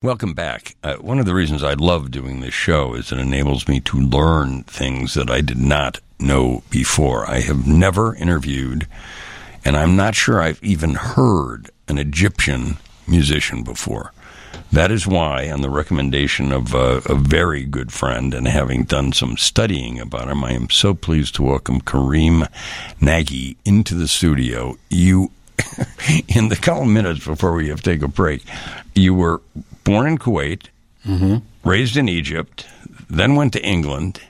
Welcome back. Uh, one of the reasons I love doing this show is it enables me to learn things that I did not know before. I have never interviewed, and I'm not sure I've even heard an Egyptian musician before. That is why, on the recommendation of a, a very good friend and having done some studying about him, I am so pleased to welcome Karim Nagi into the studio. You, in the couple minutes before we have to take a break, you were born in Kuwait, Mm-hmm. raised in Egypt, then went to England,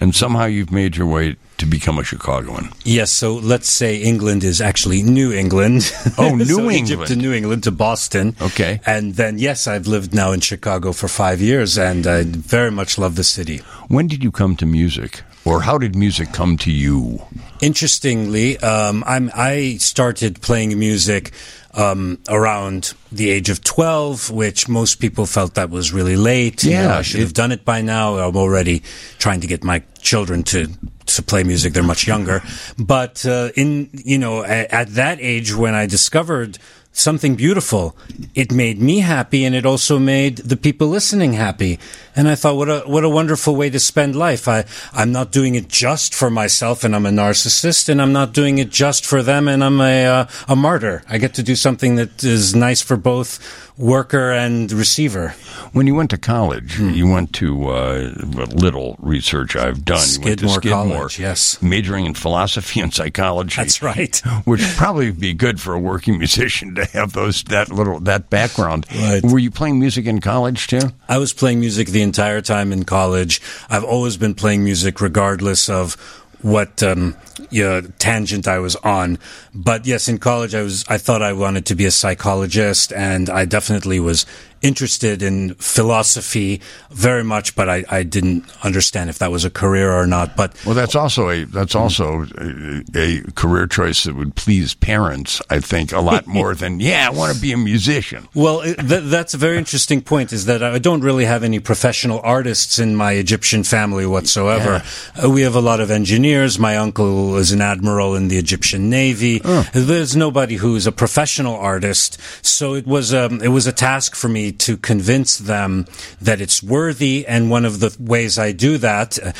and somehow you've made your way to become a Chicagoan. Yes, so let's say England is actually New England. Oh, New So England. Egypt to New England to Boston. Okay. And then, yes, I've lived now in Chicago for five years, and I very much love the city. When did you come to music? Or how did music come to you? Interestingly, um, I'm, I started playing music um, around the age of 12, which most people felt that was really late. You know, Yeah, I should it- have done it by now. I'm already trying to get my children to to play music. They're much younger. But uh, in you know at, at that age when I discovered something beautiful, it made me happy, and it also made the people listening happy. And I thought, what a what a wonderful way to spend life. I I'm not doing it just for myself, and I'm a narcissist, and I'm not doing it just for them, and I'm a uh, a martyr. I get to do something that is nice for both worker and receiver. When you went to college, Hmm. you went to uh, little research I've done. you went to Skidmore Skidmore, College, yes. majoring in philosophy and psychology. That's right. Which probably would probably be good for a working musician to have those that little that background. Right. Were you playing music in college too? I was playing music the entire time in college. I've always been playing music regardless of what um, yeah, tangent I was on. But yes, in college, I was. I thought I wanted to be a psychologist, and I definitely was interested in philosophy very much. But I, I didn't understand if that was a career or not. But Well, that's also a that's also a, a career choice that would please parents. I think a lot more than yeah, I want to be a musician. Well, th- that's a very interesting point. Is that I don't really have any professional artists in my Egyptian family whatsoever. Uh, we have a lot of engineers. My uncle is an admiral in the Egyptian Navy. There's nobody who's a professional artist. So it was um, it was a task for me to convince them that it's worthy. And one of the ways I do that. Uh,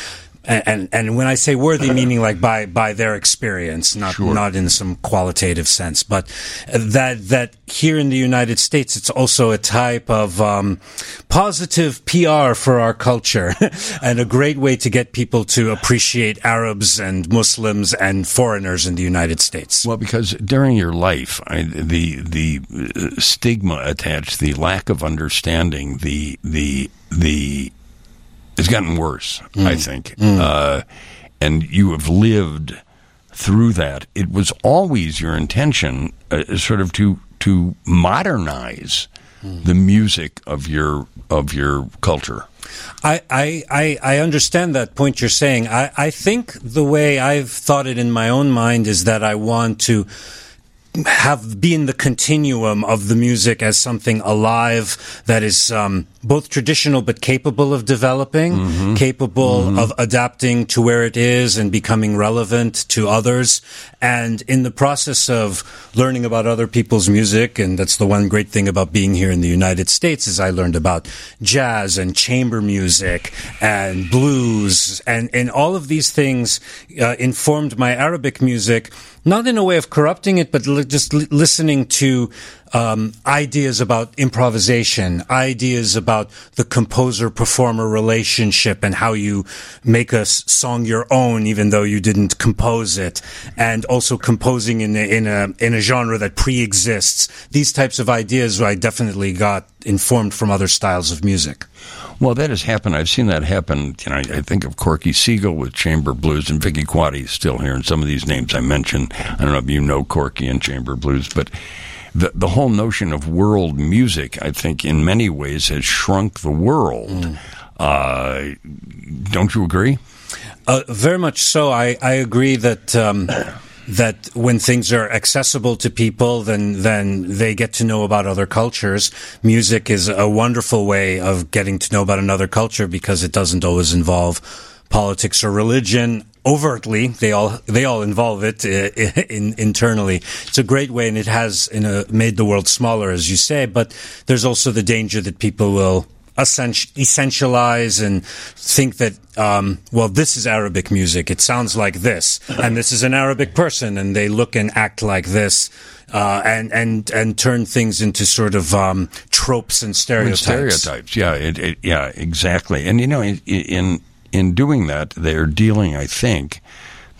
And and when I say worthy, meaning like by by their experience, not not in some qualitative sense, but that that here in the United States, it's also a type of um, positive PR for our culture, and a great way to get people to appreciate Arabs and Muslims and foreigners in the United States. Well, because during your life, I, the the uh, stigma attached, the lack of understanding, the the the has gotten worse. I think, uh, and you have lived through that. It was always your intention, uh, sort of to to modernize the music of your of your culture. I, I, I, I understand that point you're saying. I, I think the way I've thought it in my own mind is that I want to have be in the continuum of the music as something alive that is um, both traditional but capable of developing, capable of adapting to where it is and becoming relevant to others. And in the process of learning about other people's music, and that's the one great thing about being here in the United States is I learned about jazz and chamber music and blues and, and all of these things uh, informed my Arabic music not in a way of corrupting it, but li- just li- listening to um, ideas about improvisation, ideas about the composer performer relationship and how you make a song your own, even though you didn't compose it, and also composing in a, in a in a genre that pre-exists. These types of ideas, I definitely got informed from other styles of music. Well, that has happened. I've seen that happen. You know, I think of Corky Siegel with Chamber Blues, and Vicki Quade is still here. And some of these names I mentioned, I don't know if you know Corky and Chamber Blues, but the the whole notion of world music, I think, in many ways, has shrunk the world. Uh, don't you agree? Uh, very much so. I, I agree that um, that when things are accessible to people, then then they get to know about other cultures. Music is a wonderful way of getting to know about another culture because it doesn't always involve politics or religion overtly. They all they all involve it uh, in, internally. It's a great way, and it has a, made the world smaller, as you say. But there's also the danger that people will essentialize and think that um, well this is arabic music it sounds like this and this is an arabic person and they look and act like this uh, and and and turn things into sort of um, tropes and stereotypes stereotypes yeah it, it, yeah exactly and you know in, in in doing that they're dealing i think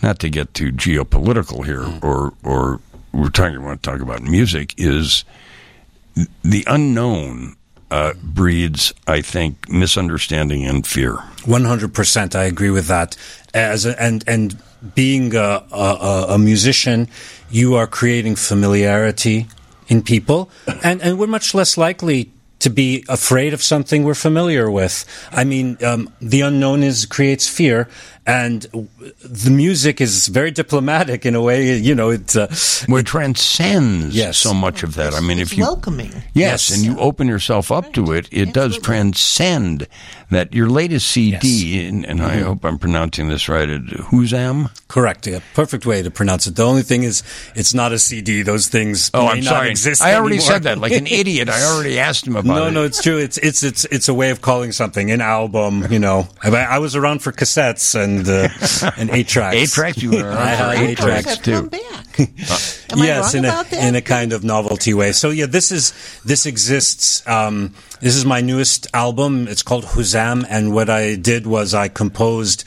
not to get too geopolitical here mm. or or we're talking want to talk about music is the unknown uh, breeds, I think, misunderstanding and fear. One hundred percent, I agree with that. As a, and and being a, a, a, musician, you are creating familiarity in people, and and we're much less likely to be afraid of something we're familiar with. I mean, um, the unknown is creates fear, and the music is very diplomatic in a way. You know, it uh, well, it transcends yes. so much of that. I mean, if you welcoming, yes, yes, and you open yourself up right. to it, it does transcend that. Your latest CD, yes. and, and mm-hmm. I hope I'm pronouncing this right. Huzam, correct? Yeah, perfect way to pronounce it. The only thing is, it's not a CD. Those things. Oh, I'm sorry. I already anymore. said that like an idiot. I already asked him about no, it. No, no, it's true. It's it's it's it's a way of calling something an album. You know, I, I was around for cassettes and. Uh, and eight tracks. Eight tracks. You were I had eight tracks too. yes, in a in a kind of novelty way. So yeah, this is this exists. Um, this is my newest album. It's called Huzam, and what I did was I composed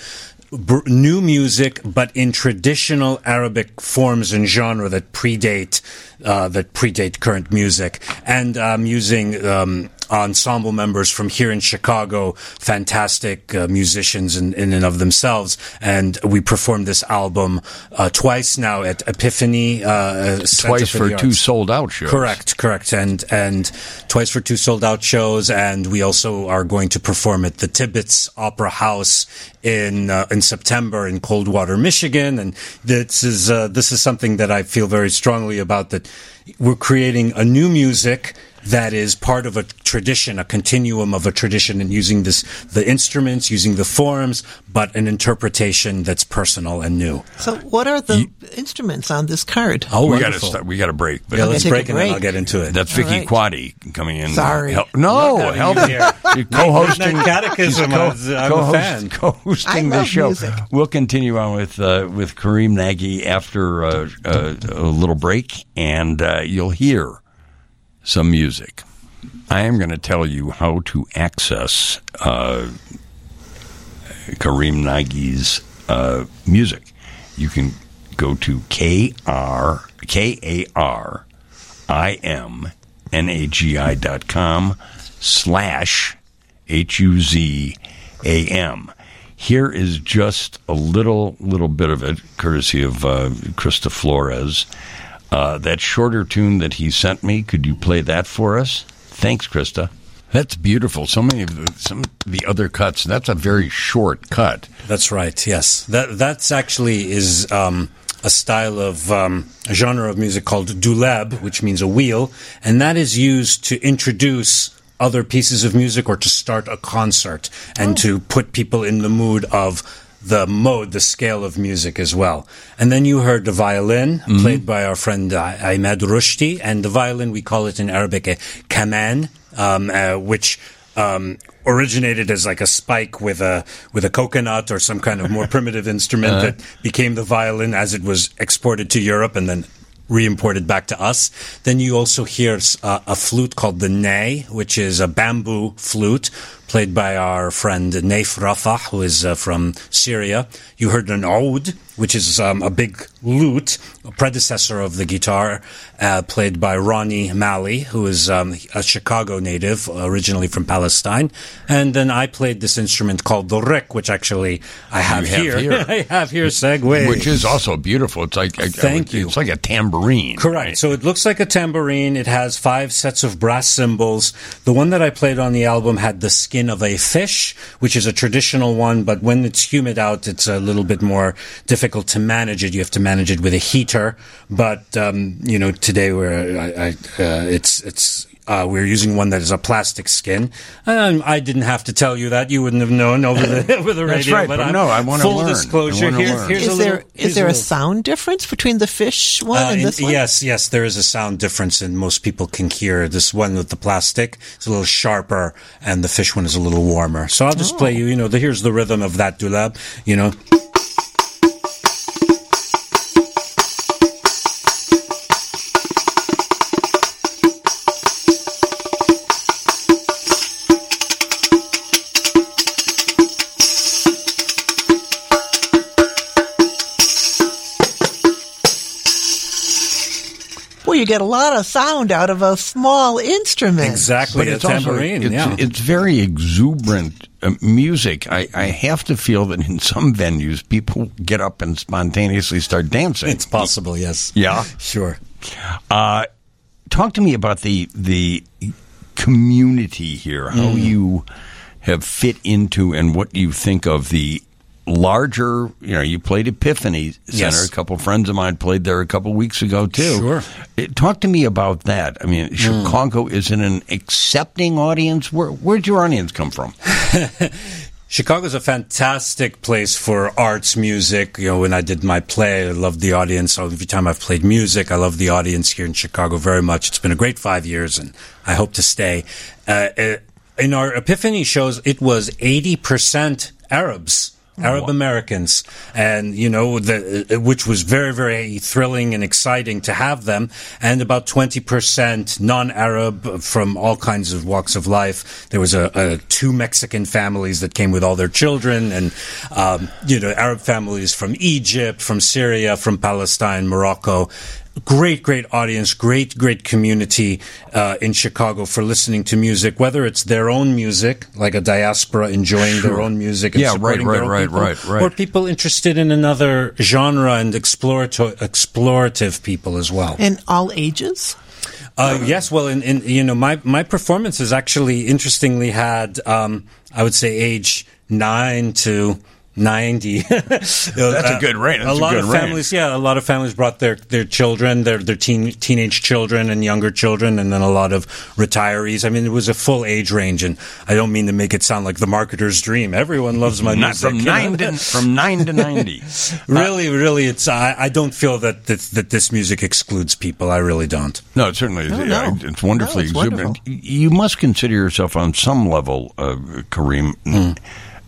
new music, but in traditional Arabic forms and genre that predate uh, that predate current music, and I'm using um, ensemble members from here in Chicago, fantastic uh, musicians in, in, and of themselves. And we performed this album uh, twice now at Epiphany. Uh, twice for, for two sold out shows. Correct, correct. And, and twice for two sold out shows. And we also are going to perform at the Tibbetts Opera House in, uh, in September in Coldwater, Michigan. And this is, uh, this is something that I feel very strongly about that we're creating a new music that is part of a tradition, a continuum of a tradition, and using this the instruments, using the forms, but an interpretation that's personal and new. So, what are the you, instruments on this card? Oh, we got to start. we got to break. But yeah, let's break, and then I'll get into it. That's Vicki right. Quade coming in. Sorry, help, no, help here. co-hosting catechism. Co- I'm co-host, a fan. Co-hosting the show. Music. We'll continue on with uh, with Karim Nagi after uh, uh, a little break, and uh, you'll hear some music. I am going to tell you how to access uh, Karim Nagi's uh, music. You can go to K R K A R I M N A G I dot com slash H U Z A M. Here is just a little little bit of it, courtesy of uh, Krista Flores. Uh, that shorter tune that he sent me, could you play that for us? Thanks, Krista. That's beautiful. So many of the, some of the other cuts. That's a very short cut. That's right. Yes, that that's actually is um, a style of um, a genre of music called dulab, which means a wheel, and that is used to introduce other pieces of music or to start a concert and oh. to put people in the mood of the mode, the scale of music as well. And then you heard the violin mm-hmm. played by our friend uh, Ahmed Rushdi, and the violin we call it in Arabic a kaman, um, uh, which um, originated as like a spike with a with a coconut or some kind of more primitive instrument uh-huh. that became the violin as it was exported to Europe and then re-imported back to us. Then you also hear uh, a flute called the ney, which is a bamboo flute played by our friend Naif Rafah, who is uh, from Syria. You heard an oud, which is um, a big lute, a predecessor of the guitar, uh, played by Ronnie Malley, who is um, a Chicago native, originally from Palestine. And then I played this instrument called the riq, which actually I have, have here. here. I have here, segue. Which is also beautiful. It's like, Thank you. It's like a tambourine. Correct. Right? So it looks like a tambourine. It has five sets of brass cymbals. The one that I played on the album had the skin skin of a fish, which is a traditional one, but when it's humid out, it's a little bit more difficult to manage it. You have to manage it with a heater. But um, you know, today we're I, I, uh, it's it's Uh, we were using one that is a plastic skin. Um, I didn't have to tell you that; you wouldn't have known over the over the That's radio. right, but no, I wanna full learn. I disclosure. wanna Here- learn. here's Is a there little, is there a little- sound difference between the fish one uh, and in- this one? Yes, yes, there is a sound difference, and most people can hear this one with the plastic. It's a little sharper, and the fish one is a little warmer. So I'll just play you. You know, the, here's the rhythm of that dulab. You know. Get a lot of sound out of a small instrument. Exactly, a it's also- tambourine. it's, yeah. it's very exuberant uh, music. I, I have to feel that in some venues, people get up and spontaneously start dancing. It's possible, yes. Yeah. Sure. Uh, talk to me about the the community here. How Mm. you have fit into and what you think of the larger. You know, you played Epiphany Center. Yes. A couple friends of mine played there a couple weeks ago too. Sure. Uh, Talk to me about that. I Mm. mean, Chicago is it an accepting audience? Where where'd your audience come from? Chicago's a fantastic place for arts, music. You know, when I did my play, I loved the audience. Every time I've played music, I love the audience here in Chicago very much. It's been a great five years, and I hope to stay. Uh, uh, in our Epiphany shows, it was 80% Arabs. Arab Americans, and you know, the, uh, which was very, very thrilling and exciting to have them, and about twenty percent non-Arab from all kinds of walks of life. There was a, a two Mexican families that came with all their children, and um, you know, Arab families from Egypt, from Syria, from Palestine, Morocco. Great, great audience, great, great community uh, in Chicago for listening to music, whether it's their own music, like a diaspora enjoying their own music and Yeah, right, supporting their right, own right, people, right, right. or people interested in another genre and explorato- explorative people as well. And all ages? Uh, yes, well, in, in you know my my performances actually interestingly had um, I would say age nine to. 90 that's a good range. That's a a lot good of range. families yeah a lot of families brought their their children their their teen teenage children and younger children and then a lot of retirees i mean it was a full age range and i don't mean to make it sound like the marketer's dream everyone loves my Not music from nine to from nine to ninety. really really it's I, I don't feel that, that that this music excludes people i really don't No, it certainly is. Yeah, no. It's wonderfully No, it's exuberant. wonderful. You must consider yourself on some level, uh, Karim, n-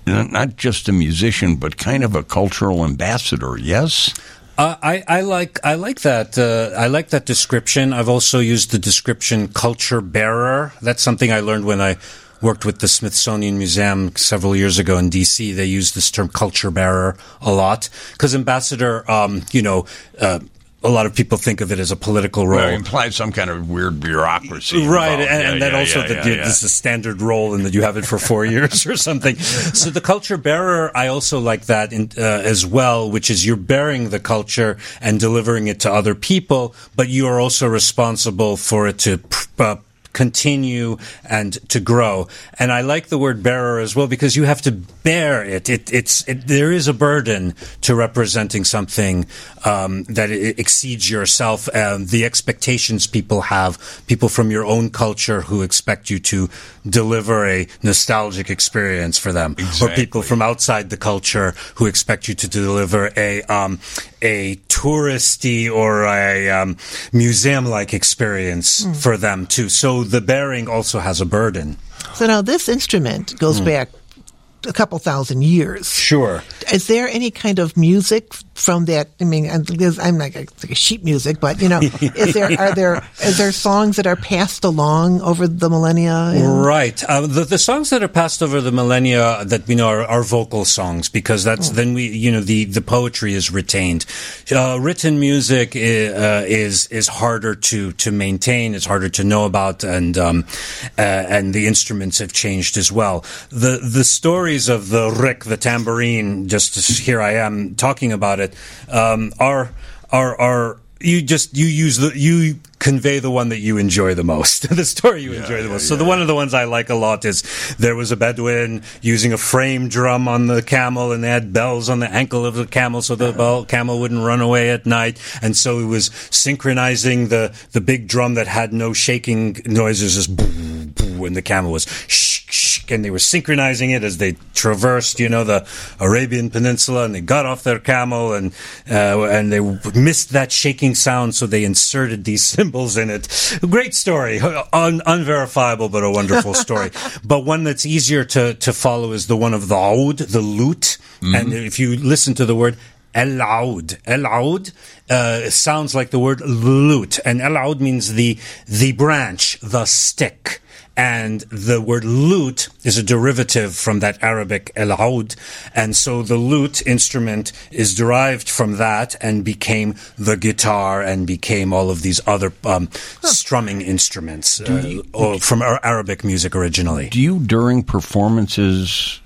not just a musician, but kind of a cultural ambassador. Yes. Uh, I, I like I like that uh, I like that description. I've also used the description culture bearer. That's something I learned when I worked with the Smithsonian Museum several years ago in D.C. They use this term culture bearer a lot because ambassador, um, you know. Uh, a lot of people think of it as a political role. Well, it implies some kind of weird bureaucracy. Right, involved. and, Yeah, and then yeah, also yeah, that yeah, this is a standard role and that you have it for four years or something. So the culture bearer, I also like that in, uh, as well, which is you're bearing the culture and delivering it to other people, but you are also responsible for it to uh, continue and to grow. And I like the word bearer as well because you have to bear it. it it's it, there is a burden to representing something um, that exceeds yourself. Um, the expectations people have, people from your own culture who expect you to deliver a nostalgic experience for them, or people from outside the culture who expect you to deliver a um, a touristy or a um, museum-like experience for them too. So the bearing also has a burden. So now this instrument goes Hmm. back a couple thousand years. Sure. Is there any kind of music from that? I mean, and I'm like a, like sheet music, but you know, is there are there is there songs that are passed along over the millennia? and- Right. Uh, the, the songs that are passed over the millennia that we know are, are vocal songs because that's then we, you know, the, the poetry is retained. Uh, written music i- uh, is is harder to to maintain. It's harder to know about, and um, uh, and the instruments have changed as well. The the stories of the riq, the tambourine. Just here I am talking about it. Um, are are are you just you use the you convey the one that you enjoy the most, the story you enjoy the most. so the one of the ones I like a lot is there was a Bedouin using a frame drum on the camel, and they had bells on the ankle of the camel, so the bell, camel wouldn't run away at night. And so he was synchronizing the the big drum that had no shaking noises, just boo, boo, and the camel was shh, shh, and they were synchronizing it as they traversed, you know, the Arabian Peninsula, and they got off their camel and uh, and they missed that shaking sound, so they inserted these cymbals in it. Great story, Un- unverifiable, but a wonderful story. but one that's easier to to follow is the one of the oud, the lute, and if you listen to the word. El Aud. El Aud uh, sounds like the word lute, and El Aud means the the branch, the stick. And the word lute is a derivative from that Arabic el aud. And so the lute instrument is derived from that and became the guitar and became all of these other um, strumming instruments uh, or from Ar- Arabic music originally. Do you, during performances,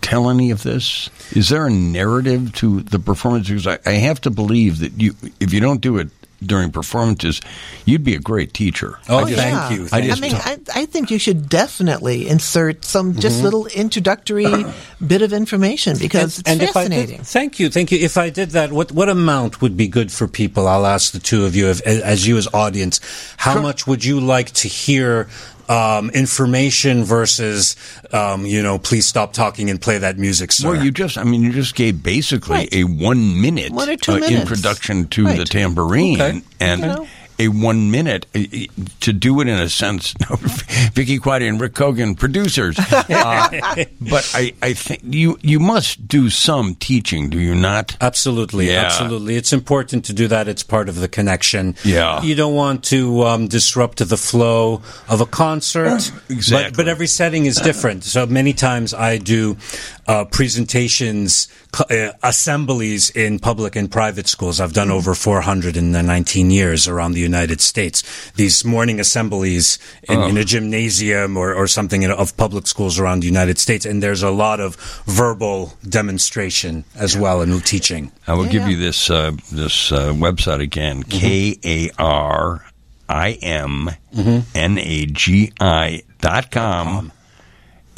tell any of this? Is there a narrative to the performance? Because I, I have to believe that you, if you don't do it during performances, you'd be a great teacher. Oh, I just- thank yeah. you. I just- I mean, I, I think you should definitely insert some just mm-hmm. little introductory bit of information because it's if I fascinating. did, thank you, thank you. If I did that, what what amount would be good for people? I'll ask the two of you, if, as you as audience, how much would you like to hear? Um, information versus, um, you know, please stop talking and play that music, sir. Well, you just, I mean, you just gave basically Right. a one minute One or two uh, introduction to Right. the tambourine Okay. and You know. A one minute to do it in a sense. Vicki Quade and Rick Kogan, producers. Uh, but I, I think you, you must do some teaching, do you not? Absolutely, Yeah. absolutely. It's important to do that. It's part of the connection. Yeah. You don't want to um, disrupt the flow of a concert. Exactly. But, but every setting is different. So many times I do uh, presentations, uh, assemblies in public and private schools. I've done over 419 years around the United States. These morning assemblies in, in a gymnasium or, or something in, of public schools around the United States. And there's a lot of verbal demonstration as well and teaching. I will Yeah, give yeah. you this uh, this uh, website again: Mm-hmm. K A R I M N A G I dot com.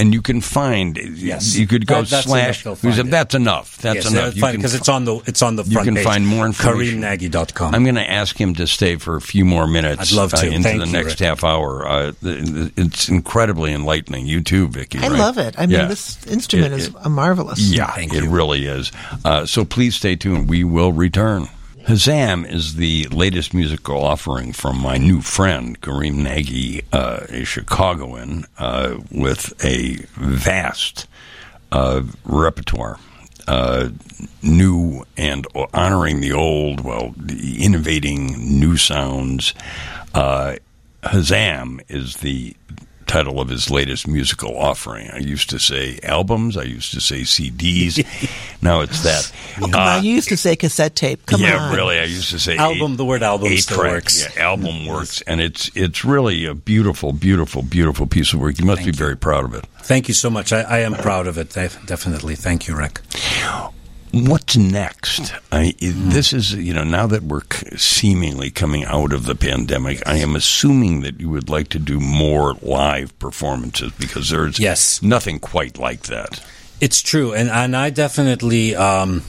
And you can find. Yes. you could go That- that's slash. enough, they'll you said, find it. that's enough. That's yes, enough. You fine can because it's on the it's on the you can page. find more information. KarimNagi.com. I'm going to ask him to stay for a few more minutes. I'd love to uh, to. into Thank the you, next Rick. half hour. Uh, the- the- it's incredibly enlightening. You too, Vicki. I right? love it. I mean, Yeah. this instrument It- is it- a marvelous. Yeah, Thank it you. really is. Uh, so please stay tuned. We will return. Huzam is the latest musical offering from my new friend, Karim Nagi, uh, a Chicagoan, uh, with a vast uh, repertoire. Uh, new and honoring the old, well, the innovating new sounds. Uh, Huzam is the title of his latest musical offering. I used to say albums, I used to say CDs. now it's that. Come uh, on, you used to say cassette tape. Come yeah, on. really. I used to say Album, eight- the word album eight still track. works. Yeah, album works, and it's it's really a beautiful, beautiful, beautiful piece of work. You must be very proud of it. Thank you so much. I, I am proud of it. Definitely. Thank you, Rick. What's next? I, this is, you know, now that we're seemingly coming out of the pandemic, I am assuming that you would like to do more live performances because there's Yes. nothing quite like that. It's true, and and I definitely um,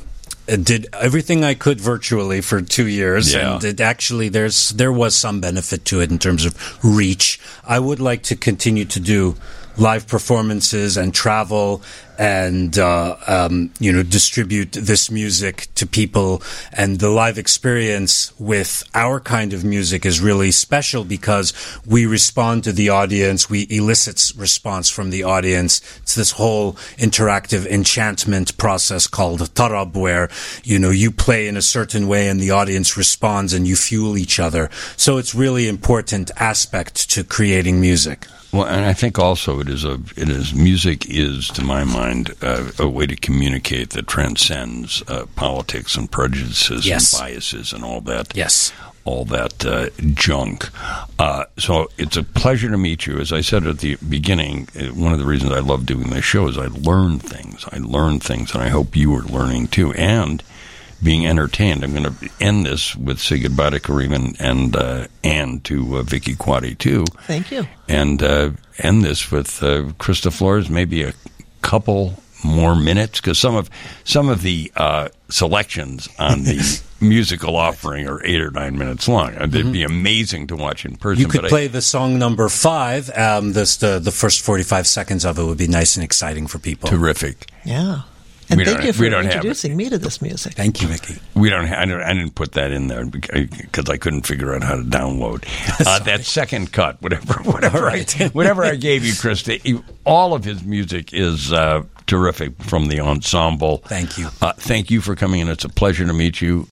did everything I could virtually for two years, Yeah. and it actually there's there was some benefit to it in terms of reach. I would like to continue to do live performances and travel and uh, um, you know distribute this music to people. And the live experience with our kind of music is really special because we respond to the audience. We elicit response from the audience. It's this whole interactive enchantment process called tarab where you know you play in a certain way and the audience responds and you fuel each other. So it's really important aspect to creating music. Well, and I think also it is a it is music is to my mind uh, a way to communicate that transcends uh, politics and prejudices Yes. and biases and all that. Yes. all that uh, junk. Uh, so it's a pleasure to meet you. As I said at the beginning, uh, one of the reasons I love doing this show is I learn things. I learn things, and I hope you are learning too. And being entertained. I'm going to end this with say goodbye to Karim and and, uh, and to uh, Vicki Quade too. Thank you. And uh, end this with uh, Krista Flores, maybe a couple more minutes because some of some of the uh, selections on the musical offering are eight or nine minutes long. Uh, They'd be amazing to watch in person. You could but I- play the song number five. Um, this the the first forty five seconds of it would be nice and exciting for people. terrific. Yeah. And We thank you for we don't have it. introducing me to this music. Thank you, Mickey. We don't. Ha- I, don't I didn't put that in there because I couldn't figure out how to download uh, that second cut. Whatever, whatever, I, whatever I gave you, Krista. All of his music is uh, terrific from the ensemble. Thank you. Uh, thank you for coming in. It's a pleasure to meet you.